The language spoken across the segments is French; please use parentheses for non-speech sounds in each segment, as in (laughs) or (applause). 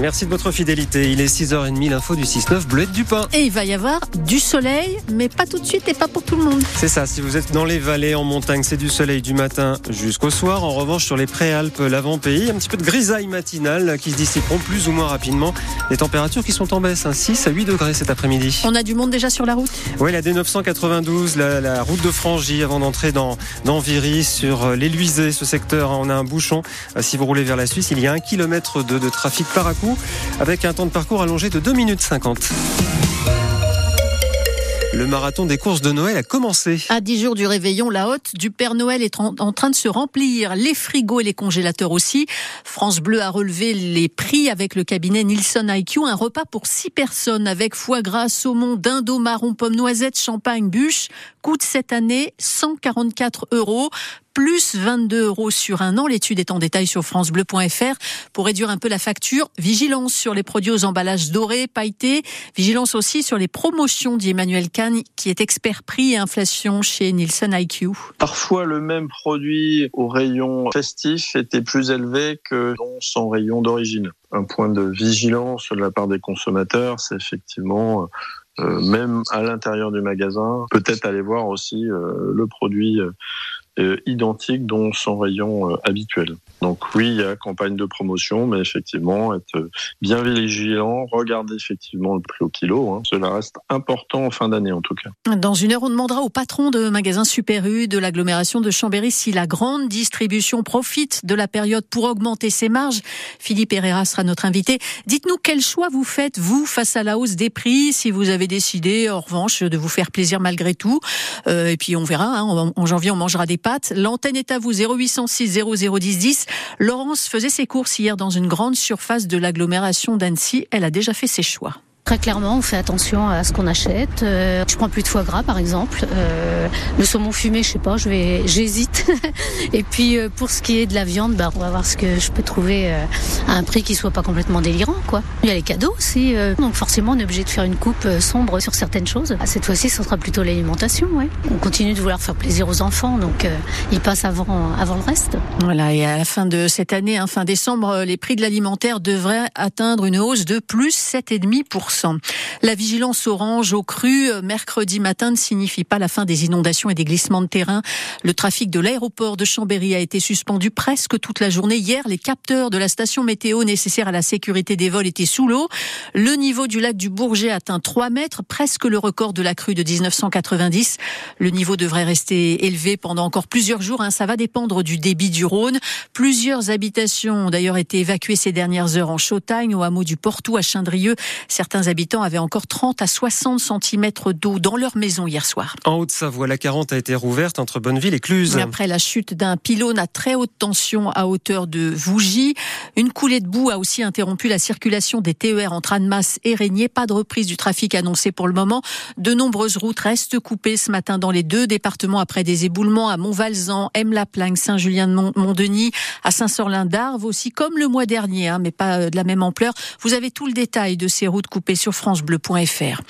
Merci de votre fidélité. Il est 6h30, l'info du 6-9, Bleuette du Pain. Et il va y avoir du soleil, mais pas tout de suite et pas pour tout le monde. C'est ça, si vous êtes dans les vallées, en montagne, c'est du soleil du matin jusqu'au soir. En revanche, sur les préalpes, l'avant-pays, un petit peu de grisaille matinale qui se dissiperont plus ou moins rapidement. Les températures qui sont en baisse, 6 hein, à 8 degrés cet après-midi. On a du monde déjà sur la route? Oui, la D992, la, route de Frangy avant d'entrer dans, dans Viry, sur euh, l'Éluisé, ce secteur, hein, on a un bouchon. Euh, si vous roulez vers la Suisse, il y a un kilomètre de, de trafic par à coup avec un temps de parcours allongé de 2 minutes 50. Le marathon des courses de Noël a commencé. À 10 jours du réveillon, la hotte du Père Noël est en train de se remplir. Les frigos et les congélateurs aussi. France Bleu a relevé les prix avec le cabinet Nielsen IQ. Un repas pour 6 personnes avec foie gras, saumon, dindo, marron, pomme, noisette, champagne, bûche coûte cette année 144 euros plus 22 euros sur un an. L'étude est en détail sur francebleu.fr. Pour réduire un peu la facture, vigilance sur les produits aux emballages dorés, pailletés. Vigilance aussi sur les promotions, dit Emmanuel Kahn, qui est expert prix et inflation chez Nielsen IQ. Parfois, le même produit au rayon festif était plus élevé que dans son rayon d'origine. Un point de vigilance de la part des consommateurs, c'est effectivement euh, même à l'intérieur du magasin, peut-être aller voir aussi euh, le produit euh, identique dans son rayon euh, habituel. Donc oui, il y a campagne de promotion, mais effectivement, être bien vigilant, regarder effectivement le prix au kilo. Hein. Cela reste important en fin d'année en tout cas. Dans une heure, on demandera au patron de magasin Super U de l'agglomération de Chambéry si la grande distribution profite de la période pour augmenter ses marges. Philippe Herrera sera notre invité. Dites-nous quel choix vous faites, vous, face à la hausse des prix, si vous avez décidé, en revanche, de vous faire plaisir malgré tout. Euh, et puis on verra, hein, en janvier, on mangera des L'antenne est à vous, 0806 0010 10. Laurence faisait ses courses hier dans une grande surface de l'agglomération d'Annecy. Elle a déjà fait ses choix. Très clairement, on fait attention à ce qu'on achète. Euh, je prends plus de foie gras, par exemple. Euh, le saumon fumé, je sais pas, je vais, (laughs) j'hésite. Et puis euh, pour ce qui est de la viande, bah, on va voir ce que je peux trouver à un prix qui soit pas complètement délirant, quoi. Il y a les cadeaux aussi, donc forcément on est obligé de faire une coupe sombre sur certaines choses. Ah, cette fois-ci, ce sera plutôt l'alimentation. Ouais. On continue de vouloir faire plaisir aux enfants, donc ils passent avant, avant le reste. Voilà. Et à la fin de cette année, hein, fin décembre, les prix de l'alimentaire devraient atteindre une hausse de plus 7,5%. La vigilance orange au cru euh, mercredi matin ne signifie pas la fin des inondations et des glissements de terrain. Le trafic de l'aéroport de Chambéry a été suspendu presque toute la journée. Hier, les capteurs de la station météo nécessaires à la sécurité des vols étaient sous l'eau. Le niveau du lac du Bourget atteint 3 mètres, presque le record de la crue de 1990. Le niveau devrait rester élevé pendant encore plusieurs jours. Hein. Ça va dépendre du débit du Rhône. Plusieurs habitations ont d'ailleurs été évacuées ces dernières heures en Chautagne, au hameau du Portou, à Chindrieux. Certains habitants avaient encore 30 à 60 cm d'eau dans leur maison hier soir. En Haute-Savoie, la 40 a été rouverte entre Bonneville et Cluse. Après la chute d'un pylône à très haute tension à hauteur de Vougy, une coulée de boue a aussi interrompu la circulation des TER entre Annemasse et Régnier. Pas de reprise du trafic annoncé pour le moment. De nombreuses routes restent coupées ce matin dans les deux départements après des éboulements à Montvalzan, M-la-Plagne, Saint-Julien-de-Montdenis, à Saint-Sorlin d'Arves aussi, comme le mois dernier, hein, mais pas de la même ampleur. Vous avez tout le détail de ces routes coupées sur francebleu.fr.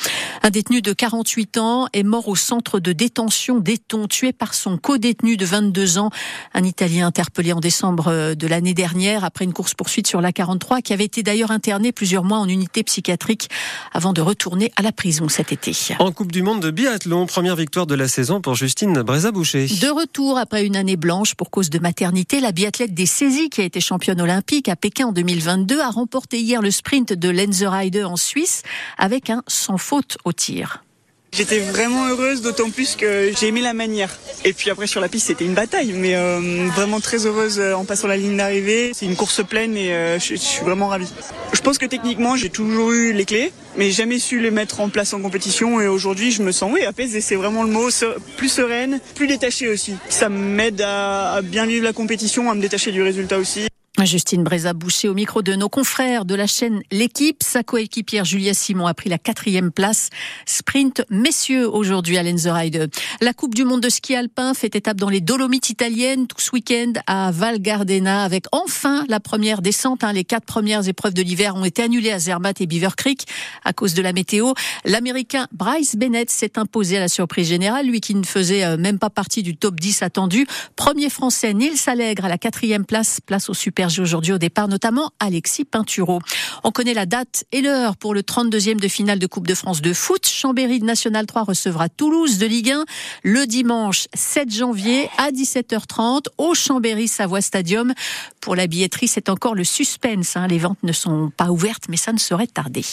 Un détenu de 48 ans est mort au centre de détention d'Eton, tué par son co-détenu de 22 ans, un Italien interpellé en décembre euh, de l'année dernière après une course-poursuite sur la 43 qui avait été d'ailleurs interné plusieurs mois en unité psychiatrique avant de retourner à la prison cet été. En Coupe du Monde de biathlon, première victoire de la saison pour Justine Brézaboucher. De retour après une année blanche pour cause de maternité, la biathlète des saisies qui a été championne olympique à Pékin en 2022 a remporté hier le sprint de Lenzerheide en Suisse avec un sans faute au tir. J'étais vraiment heureuse, d'autant plus que j'ai aimé la manière. Et puis après sur la piste, c'était une bataille, mais euh, vraiment très heureuse euh, en passant la ligne d'arrivée. C'est une course pleine et euh, je, suis vraiment ravie. Je pense que techniquement, j'ai toujours eu les clés, mais jamais su les mettre en place en compétition. Et aujourd'hui, je me sens, oui, apaisée, c'est vraiment le mot, plus sereine, plus détachée aussi. Ça m'aide à bien vivre la compétition, à me détacher du résultat aussi. Justine Bréza-Boucher au micro de nos confrères de la chaîne L'équipe. Sa coéquipière Julia Simon a pris la quatrième place. Sprint messieurs aujourd'hui à Lenzerheide. La Coupe du monde de ski alpin fait étape dans les Dolomites italiennes tout ce week-end à Val Gardena avec enfin la première descente. Hein. Les quatre premières épreuves de l'hiver ont été annulées à Zermatt et Beaver Creek à cause de la météo. L'Américain Bryce Bennett s'est imposé à la surprise générale, lui qui ne faisait euh, même pas partie du top 10 attendu. Premier Français Nils Allègre à la quatrième place, place au Super aujourd'hui au départ, notamment Alexis Pinturo. On connaît la date et l'heure pour le 32e de finale de Coupe de France de foot. Chambéry National 3 recevra Toulouse de Ligue 1 le dimanche 7 janvier à 17h30 au Chambéry Savoie Stadium. Pour la billetterie, c'est encore le suspense. Hein. Les ventes ne sont pas ouvertes, mais ça ne saurait tarder.